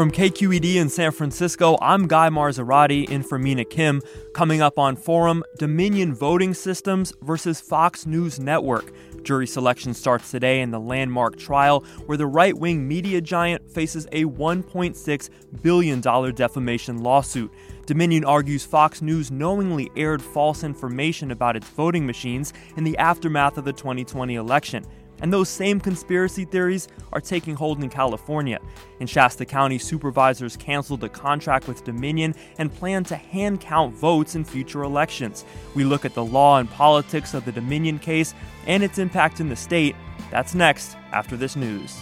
From KQED in San Francisco, I'm Guy Marzorati in for Mina Kim. Coming up on Forum, Dominion voting systems versus Fox News Network. Jury selection starts today in the landmark trial where the right wing media giant faces a $1.6 billion defamation lawsuit. Dominion argues Fox News knowingly aired false information about its voting machines in the aftermath of the 2020 election. And those same conspiracy theories are taking hold in California. In Shasta County, supervisors canceled a contract with Dominion and plan to hand count votes in future elections. We look at the law and politics of the Dominion case and its impact in the state. That's next after this news.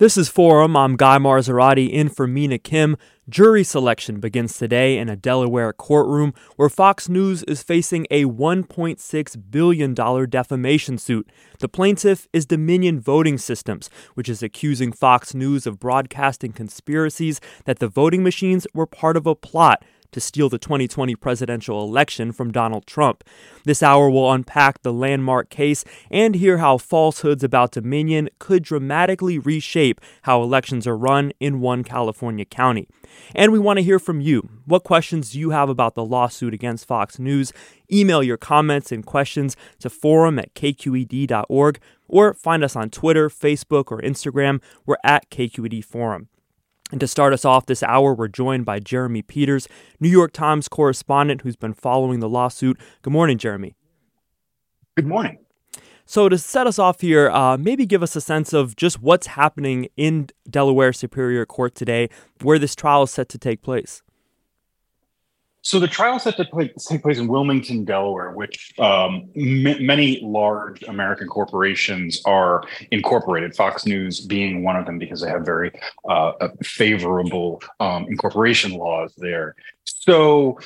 This is Forum. I'm Guy Marzorati in for Mina Kim. Jury selection begins today in a Delaware courtroom where Fox News is facing a $1.6 billion defamation suit. The plaintiff is Dominion Voting Systems, which is accusing Fox News of broadcasting conspiracies that the voting machines were part of a plot to steal the 2020 presidential election from Donald Trump. This hour will unpack the landmark case and hear how falsehoods about Dominion could dramatically reshape how elections are run in one California county. And we want to hear from you. What questions do you have about the lawsuit against Fox News? Email your comments and questions to forum at kqed.org or find us on Twitter, Facebook, or Instagram. We're at KQED Forum. And to start us off this hour, we're joined by Jeremy Peters, New York Times correspondent who's been following the lawsuit. Good morning, Jeremy. Good morning. So, to set us off here, uh, maybe give us a sense of just what's happening in Delaware Superior Court today, where this trial is set to take place. So the trial set to take place in Wilmington, Delaware, which um, m- many large American corporations are incorporated. Fox News being one of them because they have very uh, favorable um, incorporation laws there. So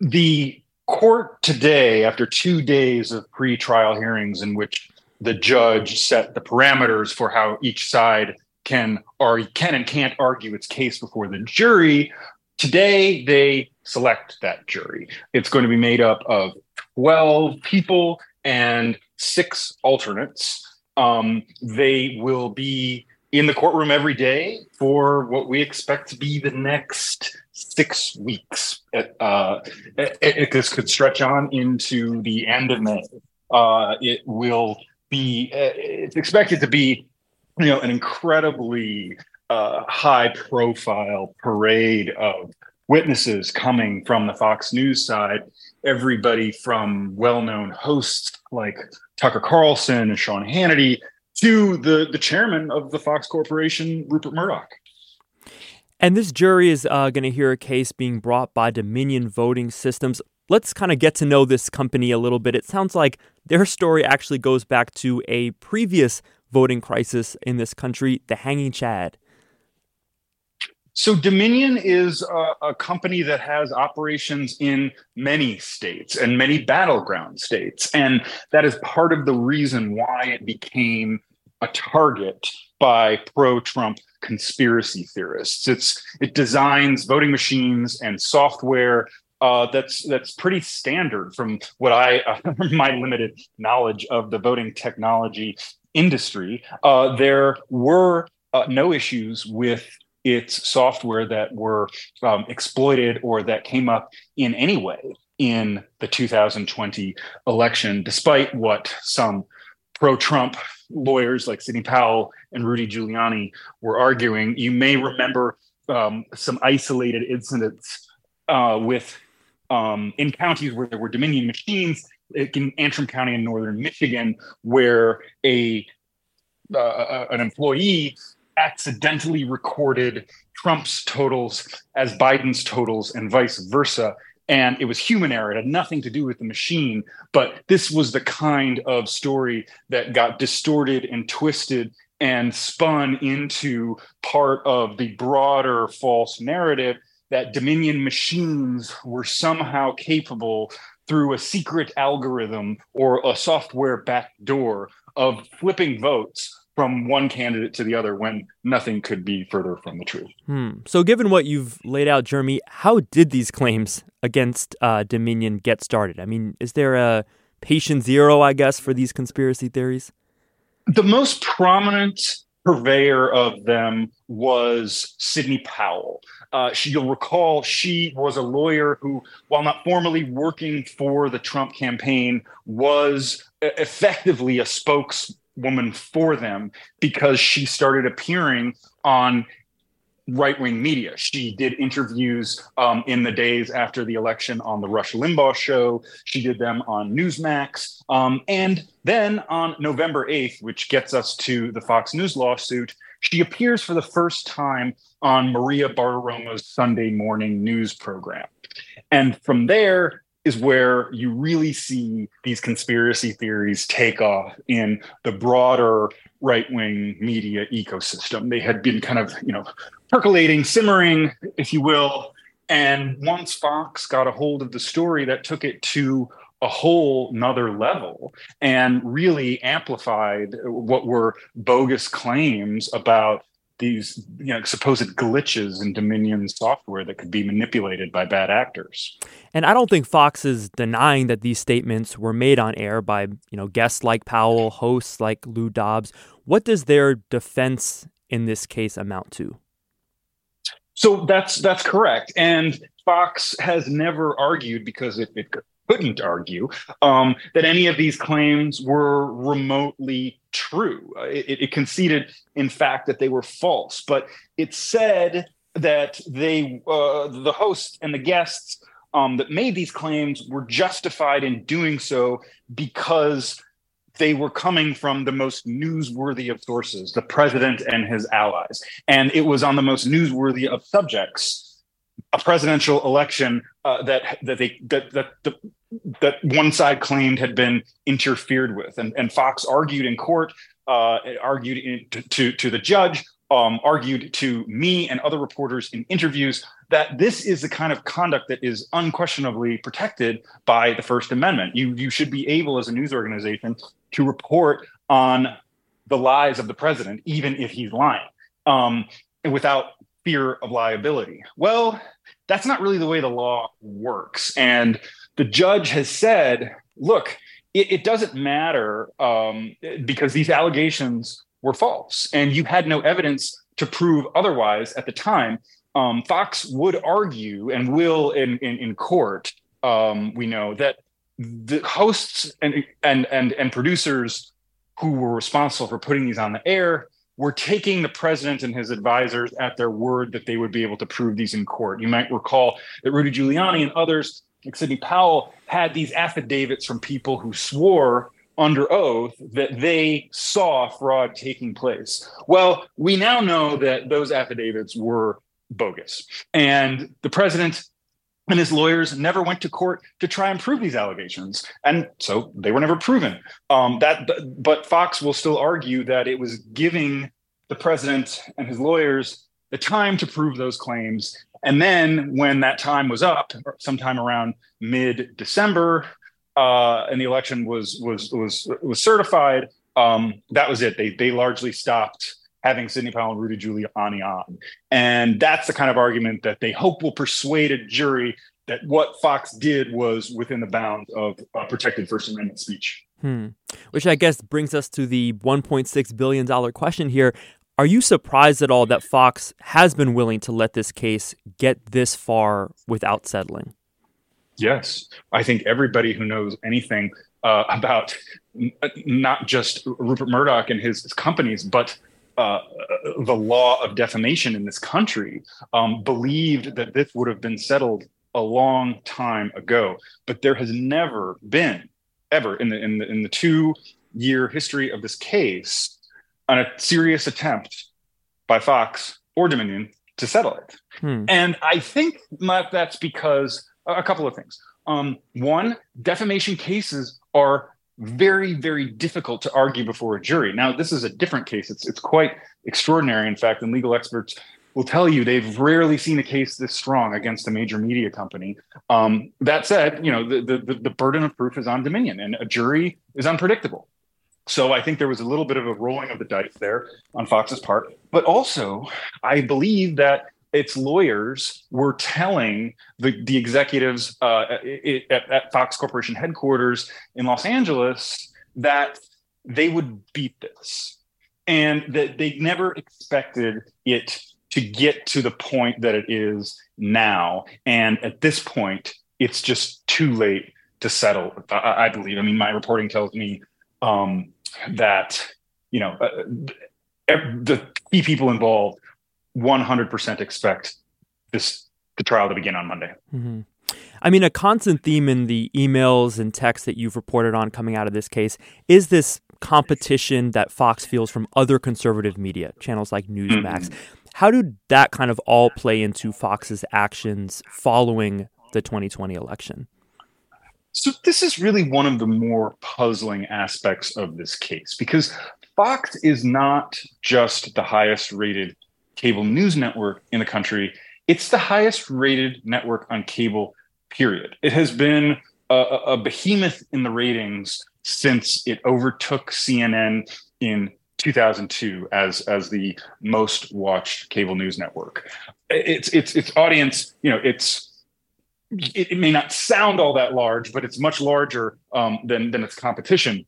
the court today, after two days of pre-trial hearings in which the judge set the parameters for how each side can or can and can't argue its case before the jury, today they select that jury. It's going to be made up of 12 people and six alternates. Um, they will be in the courtroom every day for what we expect to be the next six weeks. Uh, it, this could stretch on into the end of May. Uh, it will be. Uh, it's expected to be, you know, an incredibly uh, high-profile parade of witnesses coming from the Fox News side, everybody from well-known hosts like Tucker Carlson and Sean Hannity to the the chairman of the Fox Corporation, Rupert Murdoch. And this jury is uh, going to hear a case being brought by Dominion Voting Systems. Let's kind of get to know this company a little bit. It sounds like their story actually goes back to a previous voting crisis in this country, the Hanging Chad. So Dominion is a, a, company that has operations in many states and many battleground states. And that is part of the reason why it became a target by pro-Trump conspiracy theorists. It's it designs voting machines and software uh, that's that's pretty standard from what I uh, my limited knowledge of the voting technology industry. Uh, there were uh, no issues with its software that were um, exploited or that came up in any way in the 2020 election, despite what some pro Trump lawyers like Sidney Powell and Rudy Giuliani were arguing. You may remember um, some isolated incidents uh, with um, in counties where there were Dominion machines, in Antrim County in northern Michigan, where a uh, an employee accidentally recorded Trump's totals as Biden's totals and vice versa. And it was human error. It had nothing to do with the machine. But this was the kind of story that got distorted and twisted and spun into part of the broader false narrative that Dominion machines were somehow capable through a secret algorithm or a software backdoor of flipping votes from one candidate to the other when nothing could be further from the truth. Hmm. So, given what you've laid out, Jeremy, how did these claims against uh, Dominion get started? I mean, is there a patient zero, I guess, for these conspiracy theories? The most prominent purveyor of them was Sidney Powell. Uh, she, you'll recall she was a lawyer who, while not formally working for the Trump campaign, was effectively a spokes woman for them because she started appearing on right wing media. She did interviews um, in the days after the election on the Rush Limbaugh show. She did them on Newsmax. Um, and then on November 8th, which gets us to the Fox News lawsuit, she appears for the first time on Maria Bartiromo's Sunday morning news program. And from there, is where you really see these conspiracy theories take off in the broader right-wing media ecosystem. They had been kind of, you know, percolating, simmering, if you will. And once Fox got a hold of the story, that took it to a whole nother level and really amplified what were bogus claims about these you know supposed glitches in Dominion software that could be manipulated by bad actors. And I don't think Fox is denying that these statements were made on air by you know guests like Powell, hosts like Lou Dobbs. What does their defense in this case amount to? So that's that's correct, and Fox has never argued because it, it couldn't argue um, that any of these claims were remotely true. It, it, conceded, in fact, that they were false, but it said that they, uh, the hosts and the guests um, that made these claims, were justified in doing so because they were coming from the most newsworthy of sources, the president and his allies, and it was on the most newsworthy of subjects a presidential election uh, that that they that that the, that one side claimed had been interfered with, and and Fox argued in court, uh, argued in, to, to, to the judge, um, argued to me and other reporters in interviews that this is the kind of conduct that is unquestionably protected by the First Amendment. You you should be able as a news organization to report on the lies of the president, even if he's lying, um, without fear of liability. Well, that's not really the way the law works. And the judge has said, look, it, it doesn't matter um, because these allegations were false and you had no evidence to prove otherwise at the time. Um, Fox would argue and will in, in, in court, um, we know that the hosts and, and, and, and producers who were responsible for putting these on the air were taking the president and his advisors at their word that they would be able to prove these in court. You might recall that Rudy Giuliani and others, like Sidney Powell, had these affidavits from people who swore under oath that they saw fraud taking place. Well, we now know that those affidavits were bogus. And the president and his lawyers never went to court to try and prove these allegations, and so they were never proven. Um, that, but Fox will still argue that it was giving the president and his lawyers the time to prove those claims, and then when that time was up, sometime around mid-December, uh, and the election was was was was certified, um, that was it. They they largely stopped having Sidney Powell and Rudy Giuliani on. And that's the kind of argument that they hope will persuade a jury that what Fox did was within the bounds of uh, protected First Amendment speech. Hmm. Which I guess brings us to the $1.6 billion question here. Are you surprised at all that Fox has been willing to let this case get this far without settling? Yes. I think everybody who knows anything uh, about n- not just Rupert Murdoch and his, his companies, but uh, the law of defamation in this country um, believed that this would have been settled a long time ago. But there has never been, ever in the in the, in the two year history of this case, a serious attempt by Fox or Dominion to settle it. Hmm. And I think that's because a couple of things. Um, one, defamation cases are very, very difficult to argue before a jury. Now, this is a different case. It's it's quite extraordinary, in fact, and legal experts will tell you they've rarely seen a case this strong against a major media company. Um, that said, you know the, the the burden of proof is on Dominion, and a jury is unpredictable. So I think there was a little bit of a rolling of the dice there on Fox's part, but also I believe that its lawyers were telling the, the executives uh, at, at Fox Corporation headquarters in Los Angeles that they would beat this and that they never expected it to get to the point that it is now. And at this point, it's just too late to settle. I, I believe. I mean, my reporting tells me um, that you know uh, the key people involved 100% expect this the trial to begin on Monday. Mm-hmm. I mean, a constant theme in the emails and texts that you've reported on coming out of this case is this competition that Fox feels from other conservative media channels like Newsmax. Mm-hmm. How did that kind of all play into Fox's actions following the 2020 election? So, this is really one of the more puzzling aspects of this case because Fox is not just the highest rated cable news network in the country. It's the highest rated network on cable, period. It has been a, a behemoth in the ratings since it overtook CNN in 2002 as as the most watched cable news network. It's it's its audience, you know, it's it, it may not sound all that large, but it's much larger um, than than its competition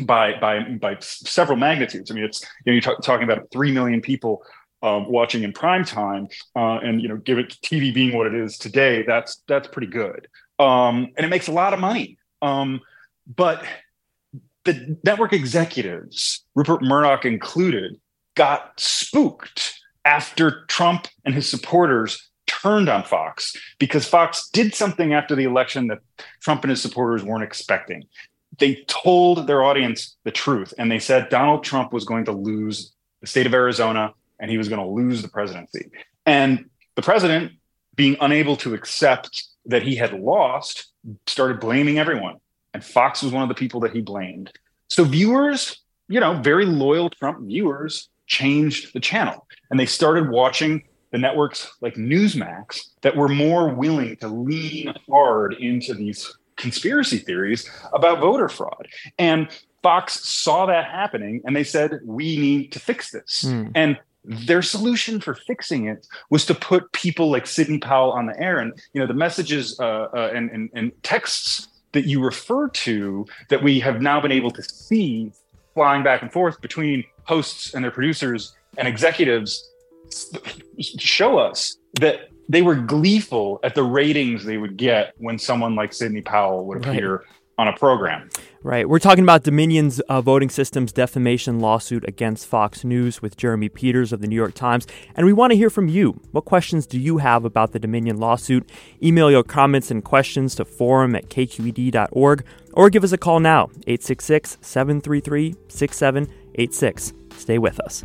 by by by several magnitudes. I mean, it's you know you're t- talking about three million people uh, watching in prime time, uh, and you know, give it TV being what it is today, that's that's pretty good, um, and it makes a lot of money. Um, but the network executives, Rupert Murdoch included, got spooked after Trump and his supporters turned on Fox because Fox did something after the election that Trump and his supporters weren't expecting. They told their audience the truth and they said Donald Trump was going to lose the state of Arizona and he was going to lose the presidency. And the president, being unable to accept that he had lost, started blaming everyone. And Fox was one of the people that he blamed. So viewers, you know, very loyal Trump viewers changed the channel and they started watching the networks like Newsmax that were more willing to lean hard into these conspiracy theories about voter fraud. And Fox saw that happening and they said, we need to fix this. Mm. And their solution for fixing it was to put people like Sidney Powell on the air. And you know, the messages uh, uh, and, and, and texts that you refer to that we have now been able to see flying back and forth between hosts and their producers and executives show us that they were gleeful at the ratings they would get when someone like Sidney Powell would appear right. on a program. Right. We're talking about Dominion's uh, voting systems defamation lawsuit against Fox News with Jeremy Peters of the New York Times. And we want to hear from you. What questions do you have about the Dominion lawsuit? Email your comments and questions to forum at kqed.org or give us a call now, 866 733 6786. Stay with us.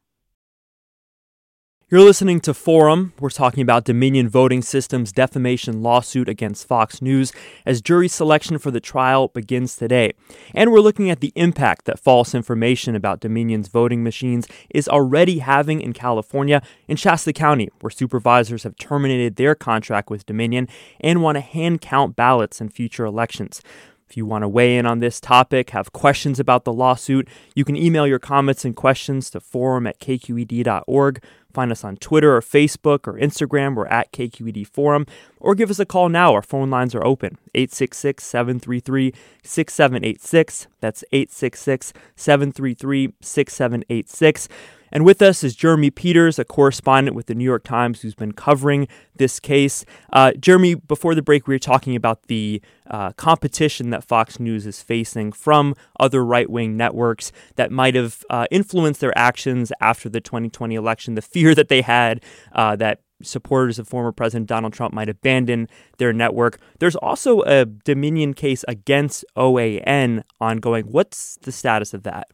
You're listening to Forum. We're talking about Dominion Voting Systems defamation lawsuit against Fox News as jury selection for the trial begins today. And we're looking at the impact that false information about Dominion's voting machines is already having in California, in Shasta County, where supervisors have terminated their contract with Dominion and want to hand count ballots in future elections. If you want to weigh in on this topic, have questions about the lawsuit, you can email your comments and questions to forum at kqed.org. Find us on Twitter or Facebook or Instagram. We're at KQED Forum. Or give us a call now. Our phone lines are open 866 733 6786. That's 866 733 6786. And with us is Jeremy Peters, a correspondent with the New York Times who's been covering this case. Uh, Jeremy, before the break, we were talking about the uh, competition that Fox News is facing from other right wing networks that might have uh, influenced their actions after the 2020 election, the fear that they had uh, that supporters of former President Donald Trump might abandon their network. There's also a Dominion case against OAN ongoing. What's the status of that?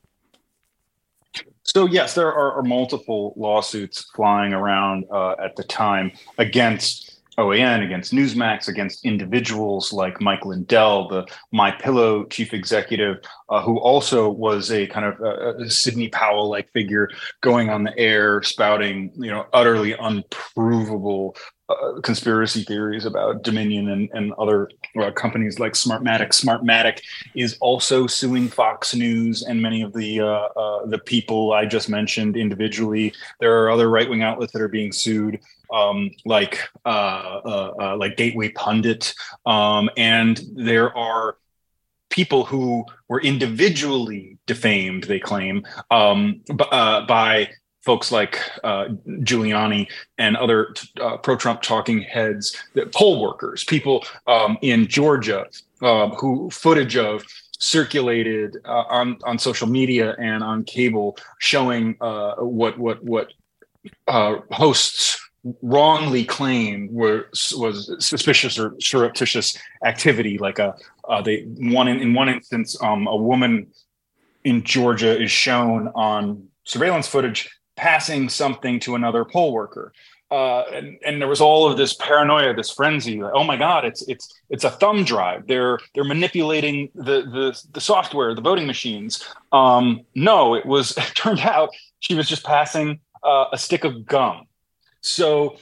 So yes, there are, are multiple lawsuits flying around uh, at the time against OAN, against Newsmax, against individuals like Mike Lindell, the My Pillow chief executive, uh, who also was a kind of uh, a Sidney Powell-like figure, going on the air spouting, you know, utterly unprovable uh, conspiracy theories about Dominion and, and other uh, companies like Smartmatic. Smartmatic is also suing Fox News and many of the uh, uh the people I just mentioned individually. There are other right wing outlets that are being sued, um, like uh, like Gateway Pundit, um, and there are people who were individually defamed, they claim, um, b- uh, by folks like uh, Giuliani and other uh, pro-Trump talking heads, poll workers, people um, in Georgia uh, who footage of circulated uh, on on social media and on cable showing uh, what what what uh, hosts wrongly claim were was suspicious or surreptitious activity like a they one in, in one instance um, a woman in Georgia is shown on surveillance footage passing something to another poll worker. Uh, and, and there was all of this paranoia, this frenzy. Like, oh my God, it's it's it's a thumb drive. They're they're manipulating the the, the software, the voting machines. Um, no, it was. It turned out she was just passing uh, a stick of gum. So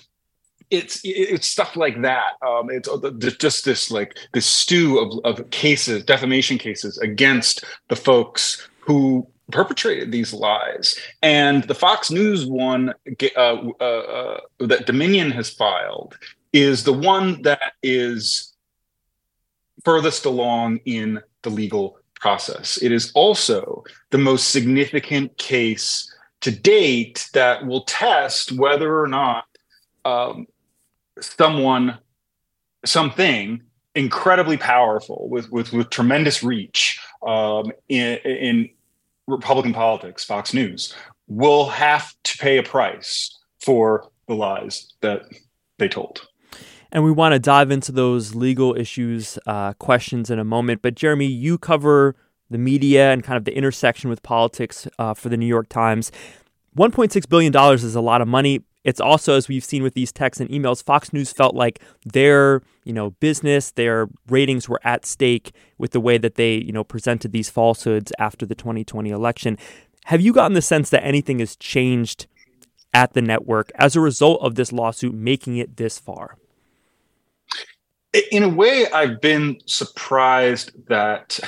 it's it's stuff like that. Um, it's uh, just this like this stew of, of cases, defamation cases against the folks who perpetrated these lies. And the Fox News one uh, uh, uh, that Dominion has filed is the one that is furthest along in the legal process. It is also the most significant case to date that will test whether or not um, someone, something incredibly powerful with with, with tremendous reach um, in, in Republican politics, Fox News, will have to pay a price for the lies that they told. And we want to dive into those legal issues, uh, questions in a moment. But Jeremy, you cover the media and kind of the intersection with politics uh, for the New York Times. $1.6 billion is a lot of money. It's also, as we've seen with these texts and emails, Fox News felt like their, you know, business, their ratings were at stake with the way that they, you know, presented these falsehoods after the 2020 election. Have you gotten the sense that anything has changed at the network as a result of this lawsuit making it this far? In a way, I've been surprised that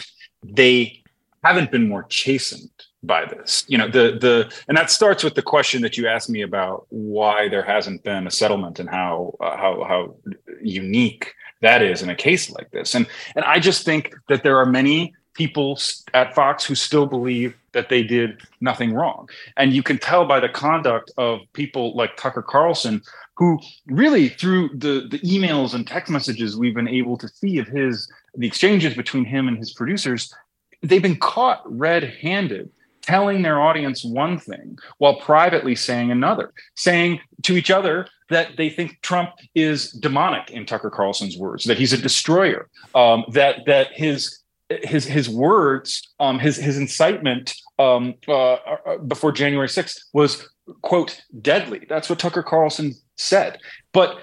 they haven't been more chastened by this you know the the and that starts with the question that you asked me about why there hasn't been a settlement and how uh, how how unique that is in a case like this and and i just think that there are many people at fox who still believe that they did nothing wrong. And you can tell by the conduct of people like Tucker Carlson, who really, through the, the emails and text messages we've been able to see of his, the exchanges between him and his producers, they've been caught red handed telling their audience one thing while privately saying another, saying to each other that they think Trump is demonic, in Tucker Carlson's words, that he's a destroyer, um, that that his his his words, um, his his incitement um, uh, uh before January 6th was quote deadly. That's what Tucker Carlson said. But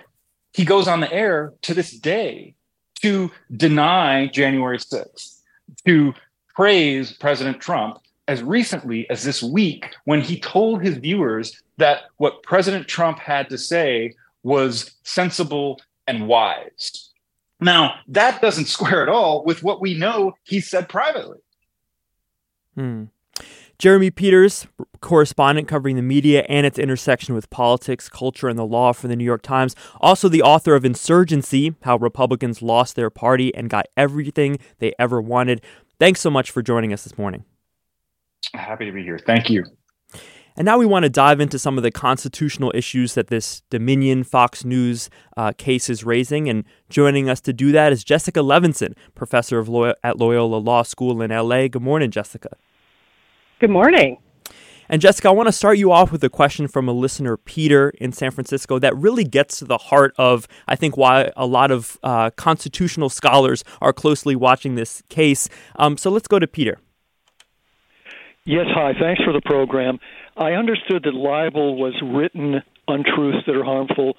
he goes on the air to this day to deny January 6th, to praise President Trump as recently as this week when he told his viewers that what President Trump had to say was sensible and wise. Now, that doesn't square at all with what we know he said privately. Hmm. Jeremy Peters, correspondent covering the media and its intersection with politics, culture, and the law for the New York Times. Also, the author of Insurgency How Republicans Lost Their Party and Got Everything They Ever Wanted. Thanks so much for joining us this morning. Happy to be here. Thank you. And now we want to dive into some of the constitutional issues that this Dominion Fox News uh, case is raising. And joining us to do that is Jessica Levinson, professor of law at Loyola Law School in LA. Good morning, Jessica. Good morning. And Jessica, I want to start you off with a question from a listener, Peter, in San Francisco, that really gets to the heart of, I think, why a lot of uh, constitutional scholars are closely watching this case. Um, so let's go to Peter. Yes, hi. Thanks for the program. I understood that libel was written untruths that are harmful.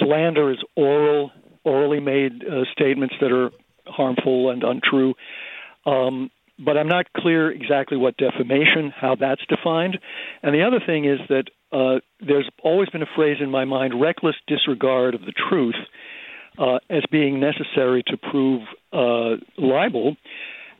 Slander is oral, orally made uh, statements that are harmful and untrue. Um, but I'm not clear exactly what defamation, how that's defined. And the other thing is that uh, there's always been a phrase in my mind reckless disregard of the truth uh, as being necessary to prove uh, libel.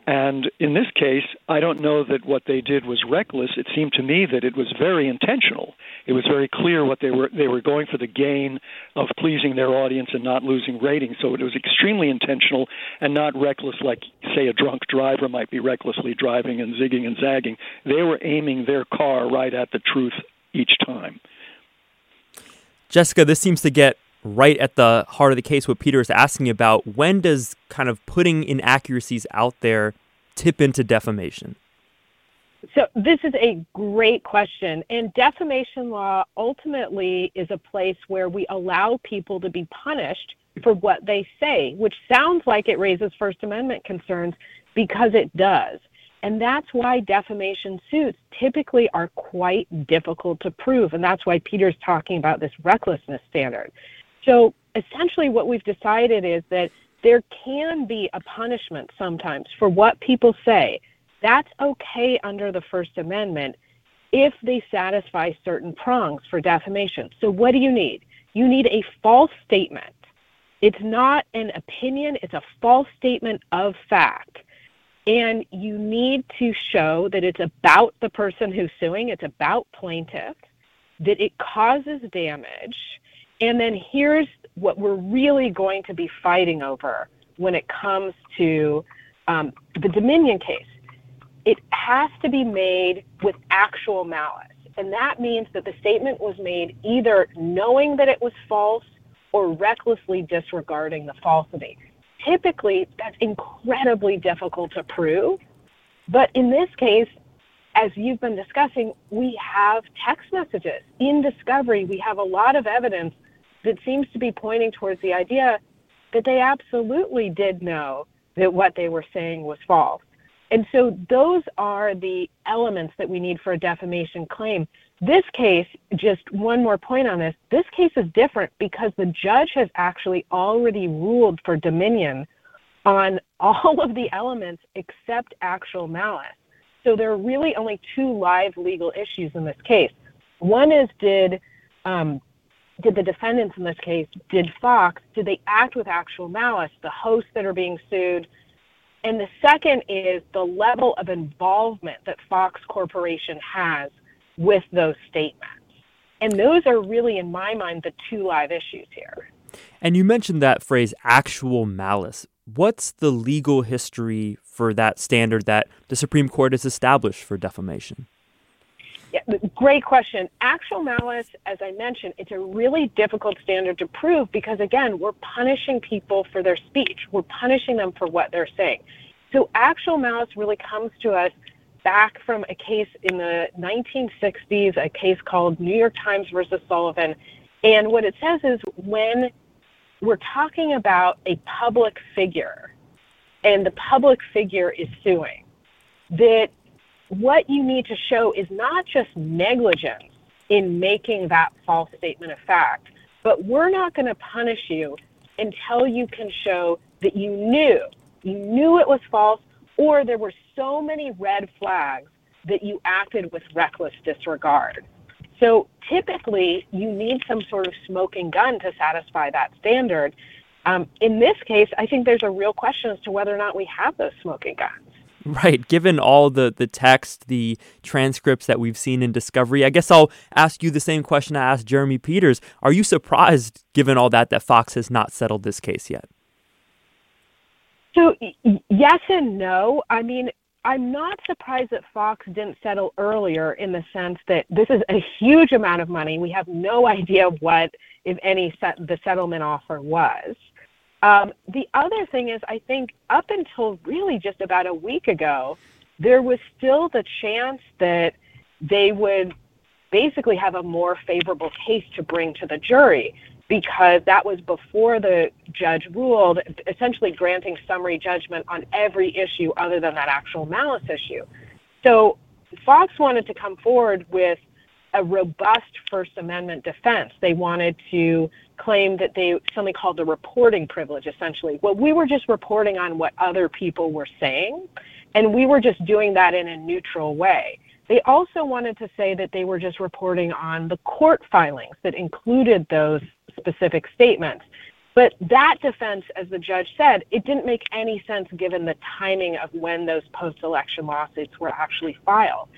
And in this case, I don't know that what they did was reckless. It seemed to me that it was very intentional. It was very clear what they were they were going for the gain of pleasing their audience and not losing ratings. So it was extremely intentional and not reckless like say a drunk driver might be recklessly driving and zigging and zagging. They were aiming their car right at the truth each time. Jessica, this seems to get right at the heart of the case what Peter is asking about. When does kind of putting inaccuracies out there tip into defamation? So, this is a great question. And defamation law ultimately is a place where we allow people to be punished for what they say, which sounds like it raises First Amendment concerns because it does. And that's why defamation suits typically are quite difficult to prove. And that's why Peter's talking about this recklessness standard. So essentially, what we've decided is that there can be a punishment sometimes for what people say. That's okay under the First Amendment if they satisfy certain prongs for defamation. So, what do you need? You need a false statement. It's not an opinion, it's a false statement of fact. And you need to show that it's about the person who's suing, it's about plaintiff, that it causes damage, and then here's what we're really going to be fighting over when it comes to um, the Dominion case. It has to be made with actual malice. And that means that the statement was made either knowing that it was false or recklessly disregarding the falsity. Typically, that's incredibly difficult to prove. But in this case, as you've been discussing, we have text messages. In discovery, we have a lot of evidence that seems to be pointing towards the idea that they absolutely did know that what they were saying was false. And so those are the elements that we need for a defamation claim. This case, just one more point on this, this case is different because the judge has actually already ruled for Dominion on all of the elements except actual malice. So there are really only two live legal issues in this case. One is did um, did the defendants in this case, did Fox, did they act with actual malice, the hosts that are being sued? And the second is the level of involvement that Fox Corporation has with those statements. And those are really, in my mind, the two live issues here. And you mentioned that phrase, actual malice. what's the legal history for that standard that the Supreme Court has established for defamation? Yeah, great question. Actual malice, as I mentioned, it's a really difficult standard to prove because, again, we're punishing people for their speech. We're punishing them for what they're saying. So, actual malice really comes to us back from a case in the 1960s, a case called New York Times versus Sullivan. And what it says is when we're talking about a public figure and the public figure is suing, that what you need to show is not just negligence in making that false statement of fact, but we're not going to punish you until you can show that you knew, you knew it was false, or there were so many red flags that you acted with reckless disregard. So typically, you need some sort of smoking gun to satisfy that standard. Um, in this case, I think there's a real question as to whether or not we have those smoking guns. Right. Given all the, the text, the transcripts that we've seen in Discovery, I guess I'll ask you the same question I asked Jeremy Peters. Are you surprised, given all that, that Fox has not settled this case yet? So, yes and no. I mean, I'm not surprised that Fox didn't settle earlier in the sense that this is a huge amount of money. We have no idea what, if any, set, the settlement offer was. Um, the other thing is, I think up until really just about a week ago, there was still the chance that they would basically have a more favorable case to bring to the jury because that was before the judge ruled, essentially granting summary judgment on every issue other than that actual malice issue. So Fox wanted to come forward with a robust First Amendment defense. They wanted to claim that they something called the reporting privilege, essentially. Well, we were just reporting on what other people were saying, and we were just doing that in a neutral way. They also wanted to say that they were just reporting on the court filings that included those specific statements. But that defense, as the judge said, it didn't make any sense given the timing of when those post election lawsuits were actually filed.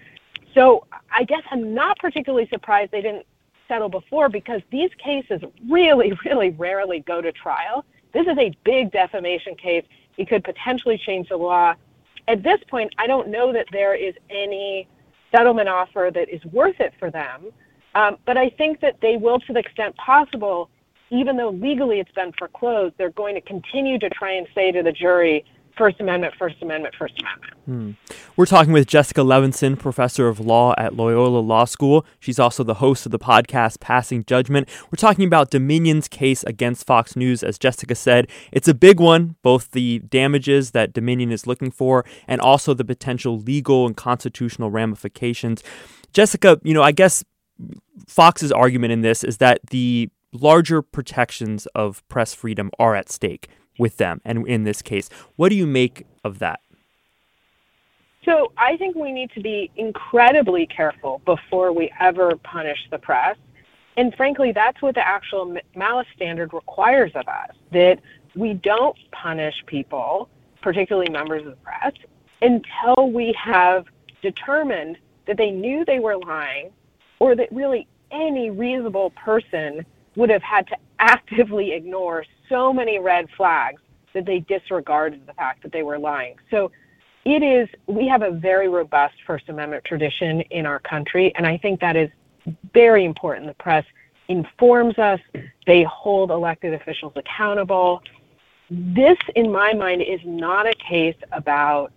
So I guess I'm not particularly surprised they didn't settle before because these cases really, really rarely go to trial. This is a big defamation case. It could potentially change the law. At this point, I don't know that there is any settlement offer that is worth it for them. Um, but I think that they will, to the extent possible, even though legally it's been foreclosed, they're going to continue to try and say to the jury, First Amendment, First Amendment, First Amendment. Hmm. We're talking with Jessica Levinson, professor of law at Loyola Law School. She's also the host of the podcast Passing Judgment. We're talking about Dominion's case against Fox News. As Jessica said, it's a big one, both the damages that Dominion is looking for and also the potential legal and constitutional ramifications. Jessica, you know, I guess Fox's argument in this is that the larger protections of press freedom are at stake with them. And in this case, what do you make of that? So I think we need to be incredibly careful before we ever punish the press. And frankly, that's what the actual malice standard requires of us that we don't punish people, particularly members of the press, until we have determined that they knew they were lying or that really any reasonable person would have had to actively ignore so many red flags that they disregarded the fact that they were lying. So it is, we have a very robust First Amendment tradition in our country, and I think that is very important. The press informs us, they hold elected officials accountable. This, in my mind, is not a case about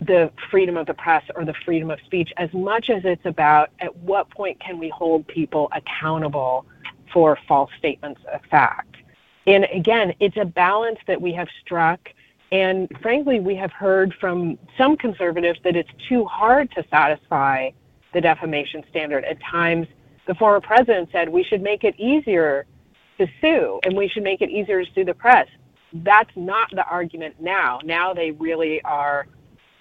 the freedom of the press or the freedom of speech as much as it's about at what point can we hold people accountable for false statements of fact. And again, it's a balance that we have struck. And frankly, we have heard from some conservatives that it's too hard to satisfy the defamation standard. At times, the former president said we should make it easier to sue and we should make it easier to sue the press. That's not the argument now. Now they really are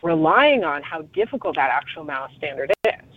relying on how difficult that actual malice standard is.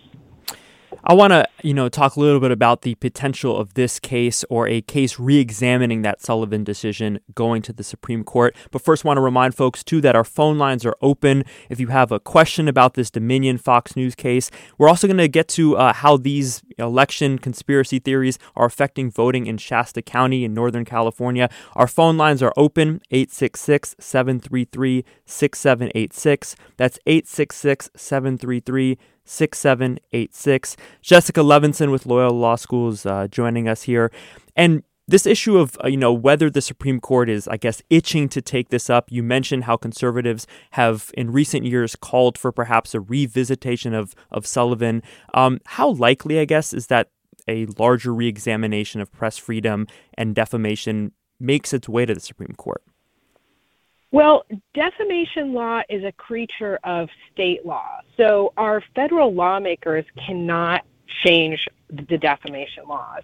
I want to, you know, talk a little bit about the potential of this case or a case re-examining that Sullivan decision going to the Supreme Court. But first, want to remind folks too that our phone lines are open. If you have a question about this Dominion Fox News case, we're also going to get to uh, how these election conspiracy theories are affecting voting in Shasta County in Northern California. Our phone lines are open 866 733 6786. That's 866 733 6786. Jessica Levinson with Loyola Law School is uh, joining us here. And this issue of uh, you know whether the Supreme Court is, I guess, itching to take this up. You mentioned how conservatives have, in recent years, called for perhaps a revisitation of of Sullivan. Um, how likely, I guess, is that a larger reexamination of press freedom and defamation makes its way to the Supreme Court? Well, defamation law is a creature of state law. So our federal lawmakers cannot change the defamation laws.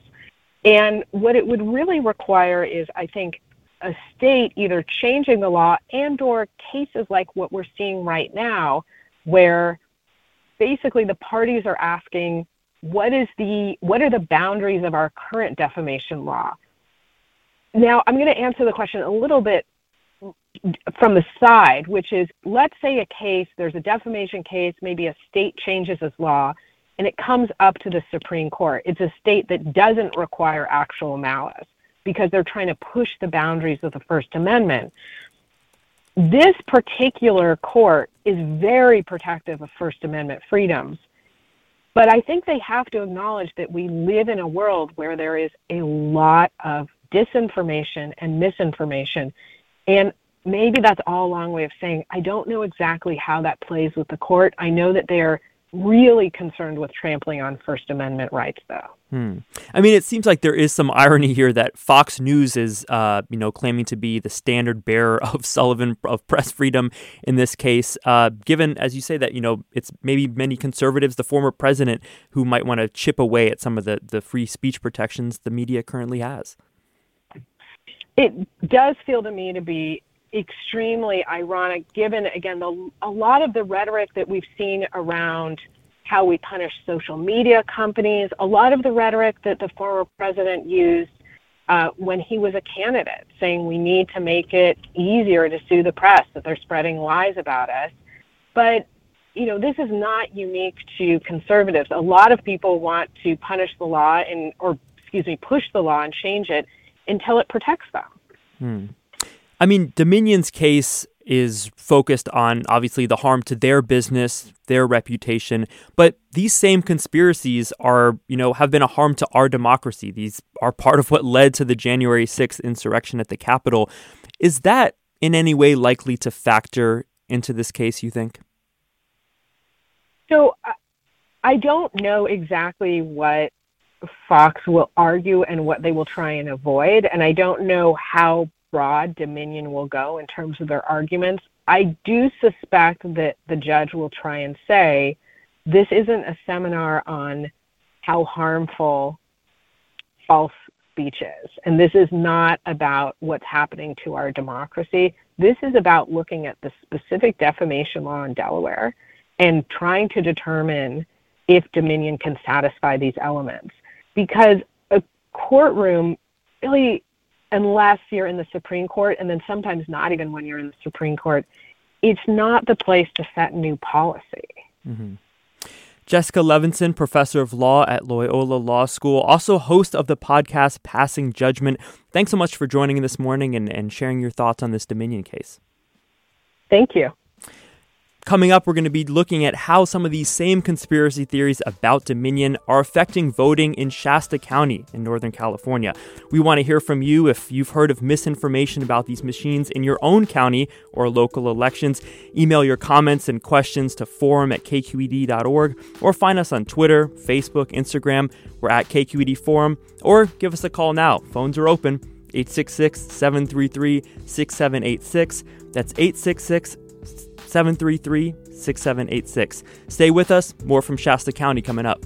And what it would really require is, I think, a state either changing the law and or cases like what we're seeing right now where basically the parties are asking what is the what are the boundaries of our current defamation law? Now i'm going to answer the question a little bit from the side which is let's say a case there's a defamation case maybe a state changes its law and it comes up to the Supreme Court. It's a state that doesn't require actual malice because they're trying to push the boundaries of the First Amendment. This particular court is very protective of First Amendment freedoms. But I think they have to acknowledge that we live in a world where there is a lot of disinformation and misinformation. And maybe that's all a long way of saying I don't know exactly how that plays with the court. I know that they're really concerned with trampling on First Amendment rights, though. Hmm. I mean, it seems like there is some irony here that Fox News is, uh, you know, claiming to be the standard bearer of Sullivan of press freedom in this case. Uh, given, as you say, that you know, it's maybe many conservatives, the former president, who might want to chip away at some of the the free speech protections the media currently has. It does feel to me to be extremely ironic given again the, a lot of the rhetoric that we've seen around how we punish social media companies a lot of the rhetoric that the former president used uh, when he was a candidate saying we need to make it easier to sue the press that they're spreading lies about us. But you know this is not unique to conservatives. A lot of people want to punish the law and or excuse me push the law and change it until it protects them. Hmm. I mean, Dominion's case is focused on obviously the harm to their business, their reputation, but these same conspiracies are, you know, have been a harm to our democracy. These are part of what led to the January 6th insurrection at the Capitol. Is that in any way likely to factor into this case, you think? So I don't know exactly what Fox will argue and what they will try and avoid, and I don't know how broad Dominion will go in terms of their arguments. I do suspect that the judge will try and say this isn't a seminar on how harmful false speech is. And this is not about what's happening to our democracy. This is about looking at the specific defamation law in Delaware and trying to determine if Dominion can satisfy these elements. Because a courtroom really unless you're in the Supreme Court, and then sometimes not even when you're in the Supreme Court, it's not the place to set new policy. Mm-hmm. Jessica Levinson, professor of law at Loyola Law School, also host of the podcast Passing Judgment. Thanks so much for joining this morning and, and sharing your thoughts on this Dominion case. Thank you. Coming up, we're going to be looking at how some of these same conspiracy theories about Dominion are affecting voting in Shasta County in Northern California. We want to hear from you if you've heard of misinformation about these machines in your own county or local elections. Email your comments and questions to forum at kqed.org or find us on Twitter, Facebook, Instagram. We're at KQED Forum or give us a call now. Phones are open. 866 733 6786. That's 866 733 6786. Stay with us. More from Shasta County coming up.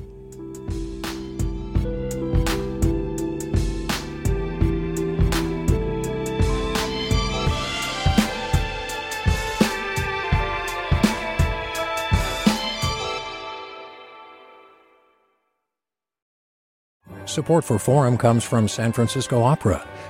Support for Forum comes from San Francisco Opera.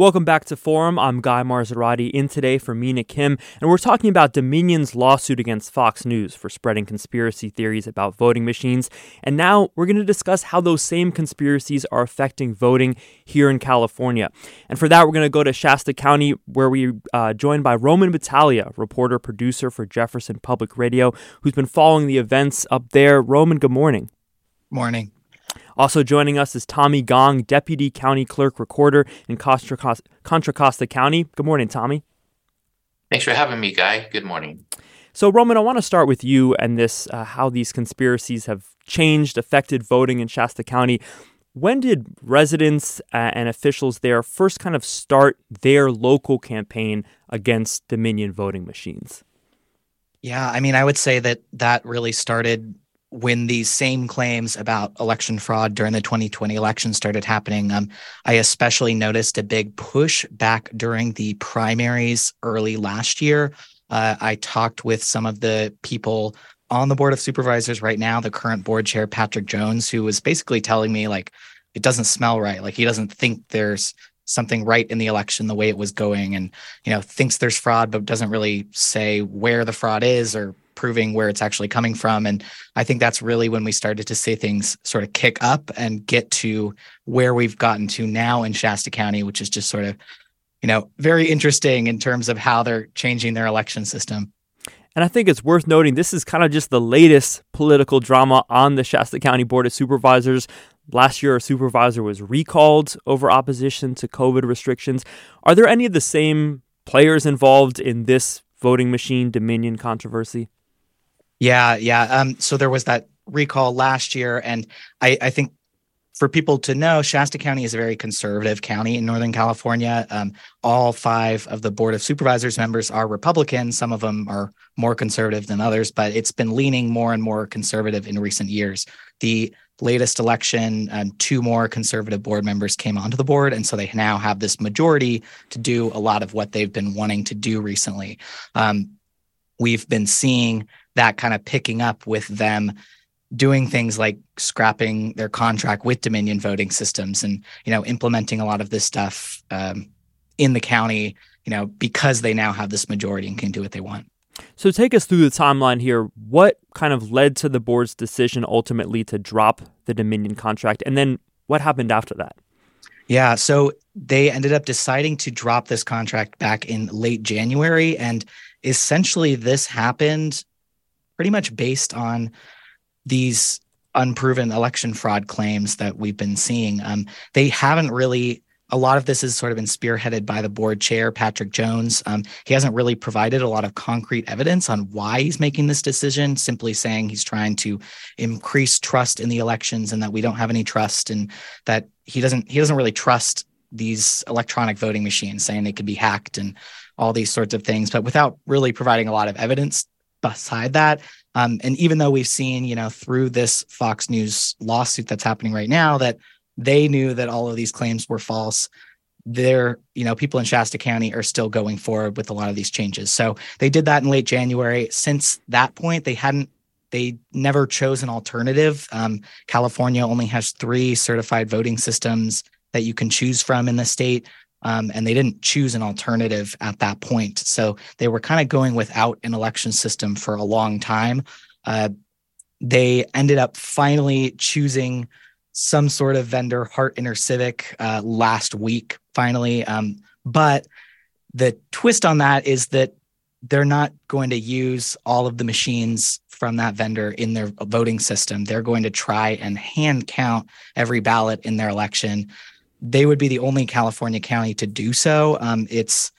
Welcome back to Forum. I'm Guy Marzorati in today for Mina Kim, and we're talking about Dominion's lawsuit against Fox News for spreading conspiracy theories about voting machines. And now we're going to discuss how those same conspiracies are affecting voting here in California. And for that, we're going to go to Shasta County, where we uh, joined by Roman Battaglia, reporter producer for Jefferson Public Radio, who's been following the events up there. Roman, good morning. Morning. Also joining us is Tommy Gong, Deputy County Clerk Recorder in Contra Costa, Contra Costa County. Good morning, Tommy. Thanks for having me, Guy. Good morning. So, Roman, I want to start with you and this uh, how these conspiracies have changed, affected voting in Shasta County. When did residents uh, and officials there first kind of start their local campaign against Dominion voting machines? Yeah, I mean, I would say that that really started when these same claims about election fraud during the 2020 election started happening, um, I especially noticed a big push back during the primaries early last year. Uh, I talked with some of the people on the board of supervisors right now, the current board chair, Patrick Jones, who was basically telling me, like, it doesn't smell right. Like, he doesn't think there's something right in the election the way it was going and you know thinks there's fraud but doesn't really say where the fraud is or proving where it's actually coming from. And I think that's really when we started to see things sort of kick up and get to where we've gotten to now in Shasta County, which is just sort of, you know, very interesting in terms of how they're changing their election system. And I think it's worth noting this is kind of just the latest political drama on the Shasta County Board of Supervisors. Last year, a supervisor was recalled over opposition to COVID restrictions. Are there any of the same players involved in this voting machine dominion controversy? Yeah, yeah. Um, so there was that recall last year, and I, I think for people to know, Shasta County is a very conservative county in Northern California. Um, all five of the Board of Supervisors members are Republican. Some of them are more conservative than others, but it's been leaning more and more conservative in recent years. The latest election, um, two more conservative board members came onto the board. And so they now have this majority to do a lot of what they've been wanting to do recently. Um, we've been seeing that kind of picking up with them doing things like scrapping their contract with Dominion voting systems and you know implementing a lot of this stuff um, in the county you know because they now have this majority and can do what they want. So take us through the timeline here. What kind of led to the board's decision ultimately to drop the Dominion contract, and then what happened after that? Yeah, so they ended up deciding to drop this contract back in late January, and essentially this happened pretty much based on these unproven election fraud claims that we've been seeing. Um, they haven't really. A lot of this has sort of been spearheaded by the board chair, Patrick Jones. Um, he hasn't really provided a lot of concrete evidence on why he's making this decision, simply saying he's trying to increase trust in the elections and that we don't have any trust and that he doesn't he doesn't really trust these electronic voting machines, saying they could be hacked and all these sorts of things, but without really providing a lot of evidence beside that. Um, and even though we've seen, you know, through this Fox News lawsuit that's happening right now, that they knew that all of these claims were false, they're, you know, people in Shasta County are still going forward with a lot of these changes. So they did that in late January. Since that point, they hadn't they never chose an alternative. Um, California only has three certified voting systems that you can choose from in the state. Um, and they didn't choose an alternative at that point. So they were kind of going without an election system for a long time. Uh, they ended up finally choosing some sort of vendor, Hart InterCivic, uh, last week, finally. Um, but the twist on that is that they're not going to use all of the machines from that vendor in their voting system. They're going to try and hand count every ballot in their election. They would be the only California county to do so. Um, it's,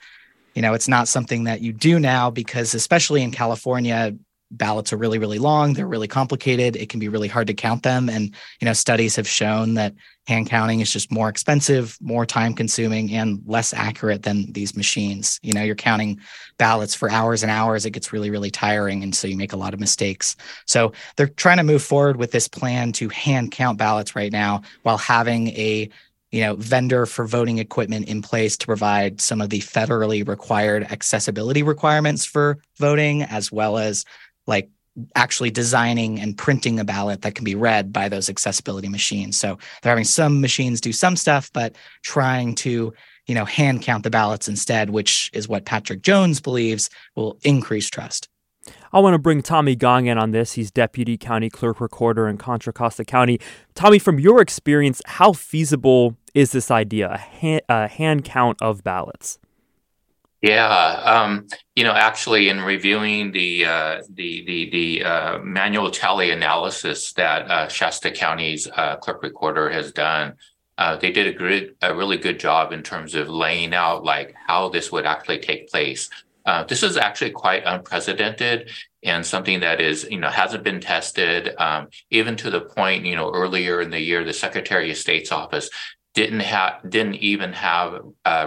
you know, it's not something that you do now because, especially in California, ballots are really really long. They're really complicated. It can be really hard to count them. And you know studies have shown that hand counting is just more expensive more time consuming and less accurate than these machines. You know you're counting ballots for hours and hours. It gets really really tiring and so you make a lot of mistakes. So they're trying to move forward with this plan to hand count ballots right now while having a you know vendor for voting equipment in place to provide some of the federally required accessibility requirements for voting as well as like actually designing and printing a ballot that can be read by those accessibility machines. So they're having some machines do some stuff, but trying to, you know, hand count the ballots instead, which is what Patrick Jones believes will increase trust. I want to bring Tommy Gong in on this. He's deputy county clerk recorder in Contra Costa County. Tommy, from your experience, how feasible is this idea, a hand, a hand count of ballots? Yeah, um, you know, actually, in reviewing the uh, the the, the uh, manual tally analysis that uh, Shasta County's uh, clerk recorder has done, uh, they did a good, a really good job in terms of laying out like how this would actually take place. Uh, this is actually quite unprecedented and something that is, you know, hasn't been tested, um, even to the point, you know, earlier in the year, the Secretary of State's office didn't have didn't even have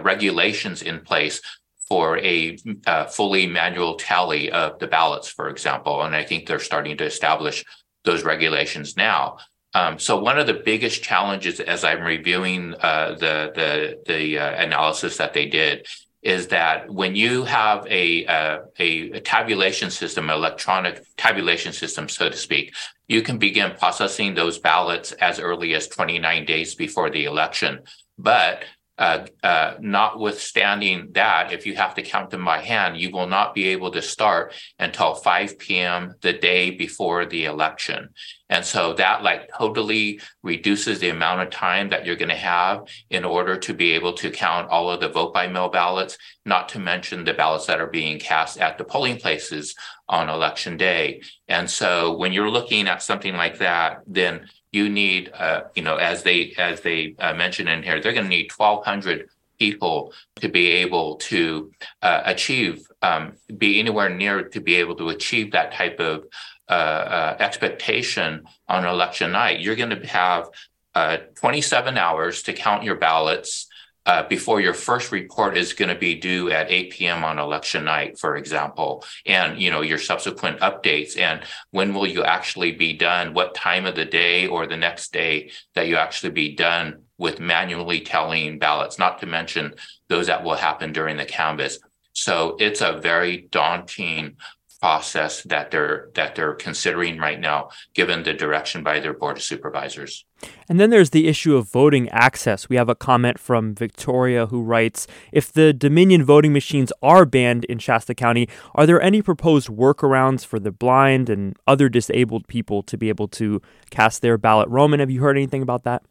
regulations in place for a uh, fully manual tally of the ballots, for example. And I think they're starting to establish those regulations now. Um, so one of the biggest challenges as I'm reviewing uh, the the, the uh, analysis that they did is that when you have a, a, a tabulation system, electronic tabulation system, so to speak, you can begin processing those ballots as early as 29 days before the election. But uh, uh, notwithstanding that, if you have to count them by hand, you will not be able to start until 5 p.m. the day before the election. And so that like totally reduces the amount of time that you're going to have in order to be able to count all of the vote by mail ballots, not to mention the ballots that are being cast at the polling places on election day. And so when you're looking at something like that, then you need, uh, you know, as they as they uh, mentioned in here, they're going to need 1,200 people to be able to uh, achieve, um, be anywhere near to be able to achieve that type of uh, uh, expectation on election night. You're going to have uh, 27 hours to count your ballots uh, before your first report is going to be due at 8 p.m. on election night, for example, and you know your subsequent updates and when will you actually be done? What time of the day or the next day that you actually be done with manually tallying ballots? Not to mention those that will happen during the canvass. So it's a very daunting process that they're that they're considering right now given the direction by their board of supervisors. And then there's the issue of voting access. We have a comment from victoria who writes if the dominion voting machines are banned in shasta county are there any proposed workarounds for the blind and other disabled people to be able to cast their ballot? Roman have you heard anything about that?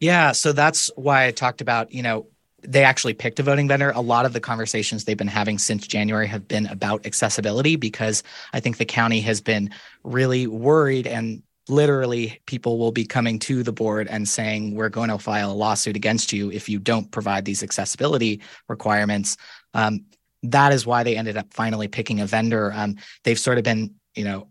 Yeah so that's why i talked about you know they actually picked a voting vendor. A lot of the conversations they've been having since January have been about accessibility because I think the county has been really worried and literally people will be coming to the board and saying we're going to file a lawsuit against you if you don't provide these accessibility requirements um, that is why they ended up finally picking a vendor um, they've sort of been you know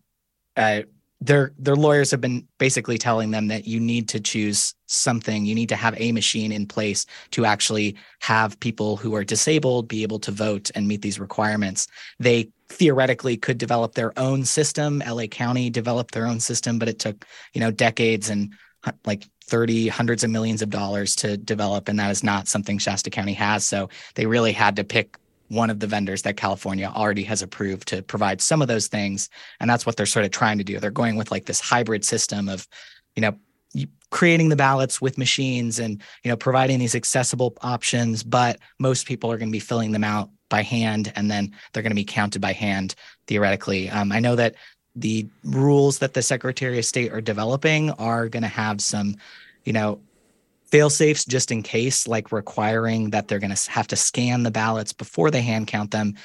uh, their their lawyers have been basically telling them that you need to choose something. You need to have a machine in place to actually have people who are disabled be able to vote and meet these requirements. They theoretically could develop their own system. La county developed their own system but it took you know decades and like 30 hundreds of millions of dollars to develop and that is not something shasta county has. So they really had to pick one of the vendors that California already has approved to provide some of those things. And that's what they're sort of trying to do. They're going with like this hybrid system of, you know, creating the ballots with machines and, you know, providing these accessible options, but most people are going to be filling them out by hand and then they're going to be counted by hand theoretically. Um, I know that the rules that the Secretary of State are developing are going to have some, you know, fail safes just in case, like requiring that they're going to have to scan the ballots before they hand count them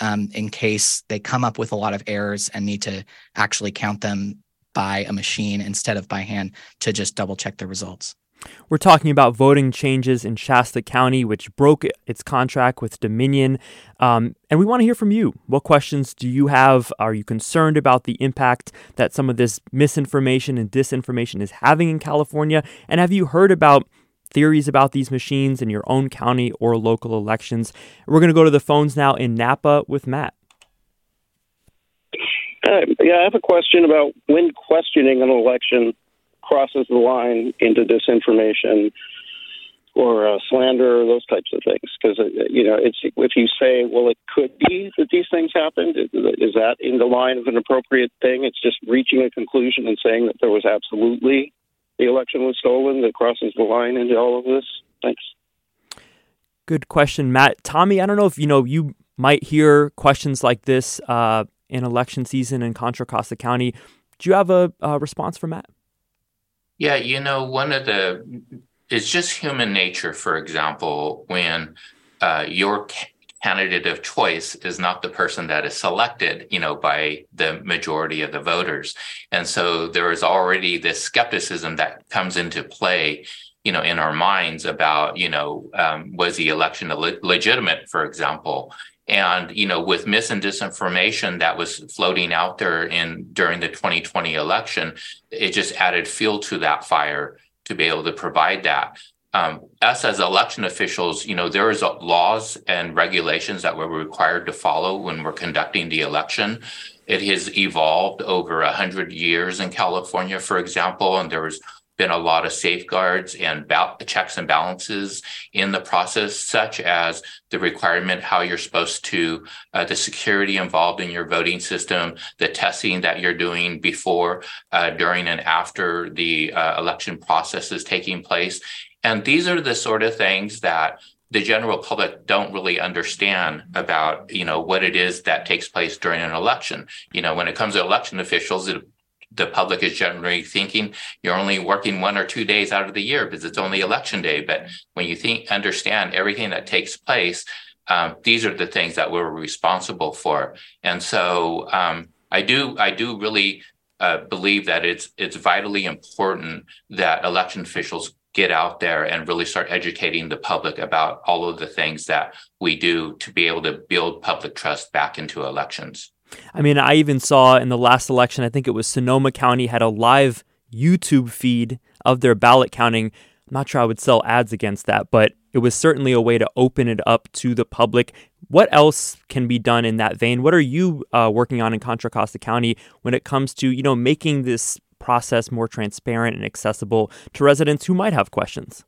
um, in case they come up with a lot of errors and need to actually count them by a machine instead of by hand to just double check the results. We're talking about voting changes in Shasta County, which broke its contract with Dominion. Um, and we want to hear from you. What questions do you have? Are you concerned about the impact that some of this misinformation and disinformation is having in California? And have you heard about theories about these machines in your own county or local elections? We're going to go to the phones now in Napa with Matt. Uh, yeah, I have a question about when questioning an election crosses the line into disinformation or uh, slander or those types of things. Because uh, you know, it's if you say, well, it could be that these things happened, is that in the line of an appropriate thing? It's just reaching a conclusion and saying that there was absolutely the election was stolen that crosses the line into all of this. Thanks. Good question, Matt. Tommy, I don't know if you know you might hear questions like this uh, in election season in Contra Costa County. Do you have a, a response for Matt? Yeah, you know, one of the it's just human nature, for example, when uh, your candidate of choice is not the person that is selected, you know, by the majority of the voters. And so there is already this skepticism that comes into play, you know, in our minds about, you know, um, was the election le- legitimate, for example? And you know, with mis and disinformation that was floating out there in during the 2020 election, it just added fuel to that fire to be able to provide that. Um, us as election officials, you know, there is laws and regulations that we're required to follow when we're conducting the election. It has evolved over a hundred years in California, for example, and there was been a lot of safeguards and ba- checks and balances in the process, such as the requirement how you're supposed to, uh, the security involved in your voting system, the testing that you're doing before, uh, during, and after the uh, election process is taking place. And these are the sort of things that the general public don't really understand about you know what it is that takes place during an election you know when it comes to election officials it the public is generally thinking you're only working one or two days out of the year because it's only election day. But when you think understand everything that takes place, um, these are the things that we're responsible for. And so um, I do I do really uh, believe that it's it's vitally important that election officials get out there and really start educating the public about all of the things that we do to be able to build public trust back into elections. I mean, I even saw in the last election, I think it was Sonoma County had a live YouTube feed of their ballot counting. I'm not sure I would sell ads against that, but it was certainly a way to open it up to the public. What else can be done in that vein? What are you uh, working on in Contra Costa County when it comes to you know making this process more transparent and accessible to residents who might have questions?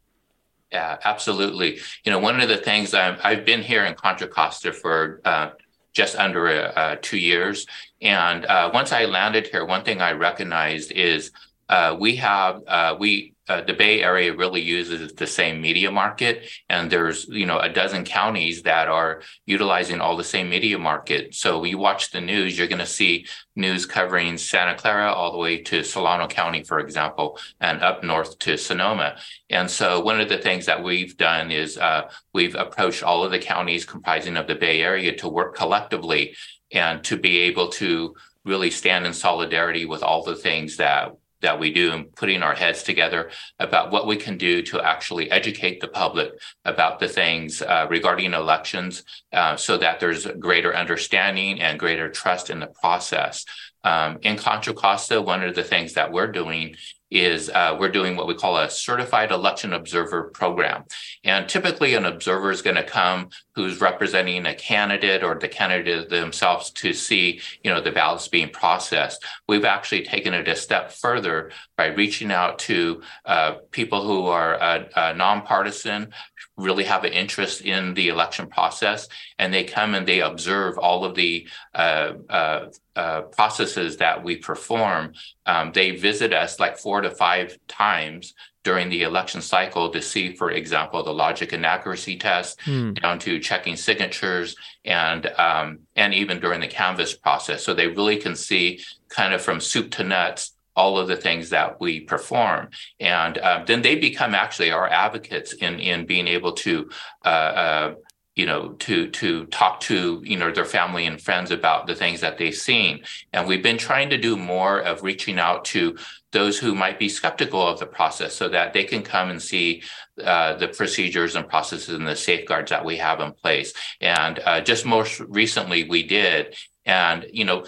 Yeah, absolutely. You know, one of the things I've, I've been here in Contra Costa for uh, just under uh, two years. And uh, once I landed here, one thing I recognized is uh, we have uh, we uh, the Bay Area really uses the same media market, and there's you know a dozen counties that are utilizing all the same media market. So we watch the news, you're going to see news covering Santa Clara all the way to Solano County, for example, and up north to Sonoma. And so one of the things that we've done is uh, we've approached all of the counties comprising of the Bay Area to work collectively and to be able to really stand in solidarity with all the things that that we do and putting our heads together about what we can do to actually educate the public about the things uh, regarding elections uh, so that there's greater understanding and greater trust in the process. Um, in Contra Costa, one of the things that we're doing is uh, we're doing what we call a certified election observer program. And typically, an observer is going to come who's representing a candidate or the candidate themselves to see, you know, the ballots being processed. We've actually taken it a step further by reaching out to uh, people who are uh, uh nonpartisan, really have an interest in the election process, and they come and they observe all of the uh, uh, uh, processes that we perform. Um, they visit us like four to five times during the election cycle to see, for example, the logic and accuracy test, hmm. down to checking signatures, and um, and even during the canvass process. So they really can see kind of from soup to nuts all of the things that we perform. And um, then they become actually our advocates in, in being able to uh, uh, you know to to talk to you know their family and friends about the things that they've seen. And we've been trying to do more of reaching out to those who might be skeptical of the process so that they can come and see uh, the procedures and processes and the safeguards that we have in place. And uh, just most recently we did. And you know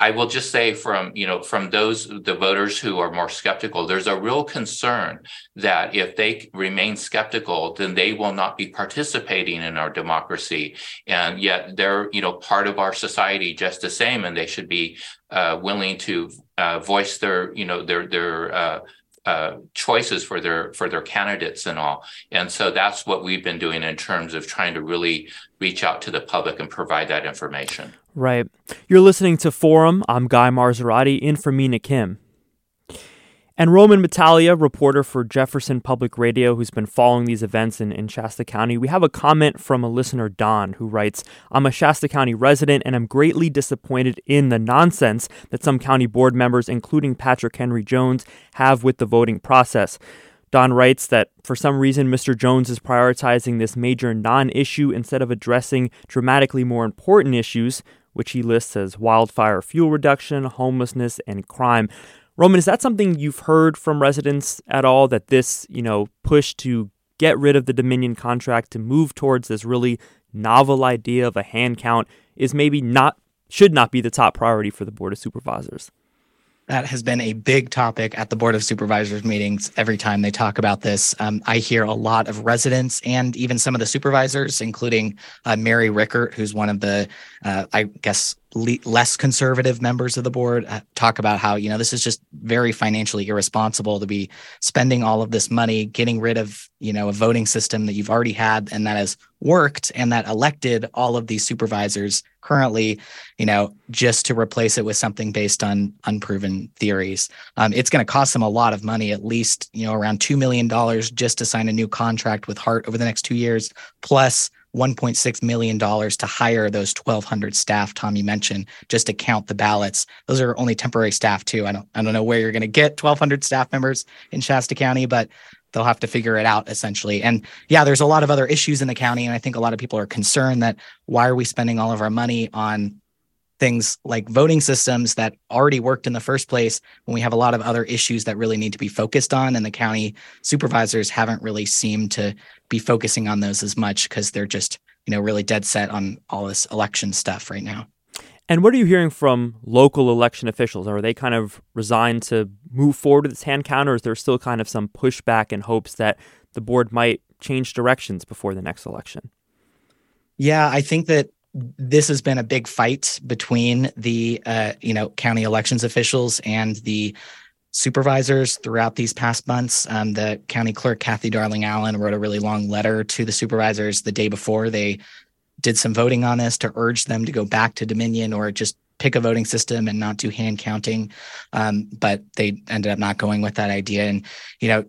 I will just say from you know from those the voters who are more skeptical, there's a real concern that if they remain skeptical, then they will not be participating in our democracy, and yet they're you know part of our society just the same, and they should be uh, willing to uh, voice their you know their their uh, uh, choices for their for their candidates and all. And so that's what we've been doing in terms of trying to really reach out to the public and provide that information. Right. You're listening to Forum. I'm Guy Marzorati in for Mina Kim. And Roman Battaglia, reporter for Jefferson Public Radio, who's been following these events in, in Shasta County, we have a comment from a listener, Don, who writes I'm a Shasta County resident and I'm greatly disappointed in the nonsense that some county board members, including Patrick Henry Jones, have with the voting process. Don writes that for some reason Mr. Jones is prioritizing this major non issue instead of addressing dramatically more important issues, which he lists as wildfire fuel reduction, homelessness, and crime. Roman, is that something you've heard from residents at all that this, you know, push to get rid of the Dominion contract to move towards this really novel idea of a hand count is maybe not should not be the top priority for the board of supervisors? That has been a big topic at the Board of Supervisors meetings every time they talk about this. Um, I hear a lot of residents and even some of the supervisors, including uh, Mary Rickert, who's one of the, uh, I guess, le- less conservative members of the board, uh, talk about how, you know, this is just very financially irresponsible to be spending all of this money, getting rid of, you know, a voting system that you've already had and that has worked and that elected all of these supervisors currently, you know, just to replace it with something based on unproven theories. Um, it's going to cost them a lot of money, at least, you know, around $2 million just to sign a new contract with Hart over the next two years, plus $1.6 million to hire those 1,200 staff Tommy mentioned just to count the ballots. Those are only temporary staff too. I don't, I don't know where you're going to get 1,200 staff members in Shasta County, but they'll have to figure it out essentially. And yeah, there's a lot of other issues in the county. And I think a lot of people are concerned that why are we spending all of our money on things like voting systems that already worked in the first place when we have a lot of other issues that really need to be focused on and the county supervisors haven't really seemed to be focusing on those as much because they're just you know really dead set on all this election stuff right now and what are you hearing from local election officials? Are they kind of resigned to move forward with this hand count, or is there still kind of some pushback and hopes that the board might change directions before the next election? Yeah, I think that this has been a big fight between the uh, you know county elections officials and the supervisors throughout these past months. Um, the county clerk Kathy Darling Allen wrote a really long letter to the supervisors the day before they did some voting on this to urge them to go back to Dominion or just pick a voting system and not do hand counting. Um, but they ended up not going with that idea. And, you know,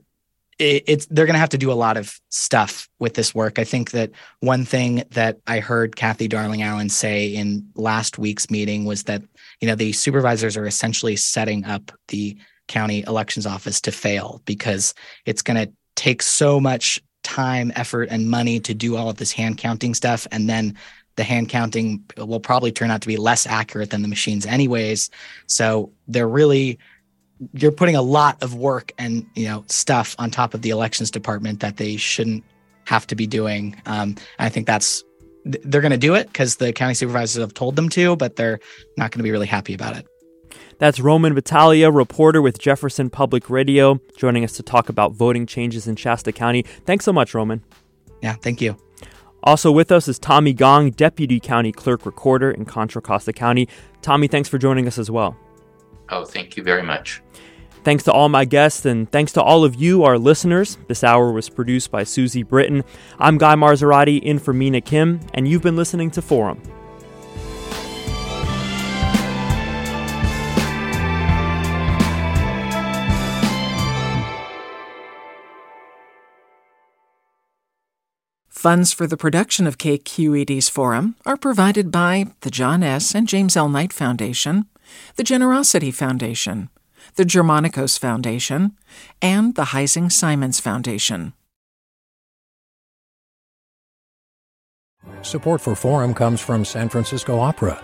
it, it's they're going to have to do a lot of stuff with this work. I think that one thing that I heard Kathy Darling Allen say in last week's meeting was that, you know, the supervisors are essentially setting up the county elections office to fail because it's going to take so much time, effort, and money to do all of this hand counting stuff. And then the hand counting will probably turn out to be less accurate than the machines, anyways. So they're really you're putting a lot of work and you know stuff on top of the elections department that they shouldn't have to be doing. Um, I think that's they're going to do it because the county supervisors have told them to, but they're not going to be really happy about it. That's Roman Battaglia, reporter with Jefferson Public Radio, joining us to talk about voting changes in Shasta County. Thanks so much, Roman. Yeah, thank you. Also with us is Tommy Gong, Deputy County Clerk Recorder in Contra Costa County. Tommy, thanks for joining us as well. Oh, thank you very much. Thanks to all my guests and thanks to all of you, our listeners. This hour was produced by Susie Britton. I'm Guy Marzorati in for Mina Kim, and you've been listening to Forum. Funds for the production of KQED's Forum are provided by the John S. and James L. Knight Foundation, the Generosity Foundation, the Germanacos Foundation, and the Heising Simons Foundation. Support for Forum comes from San Francisco Opera.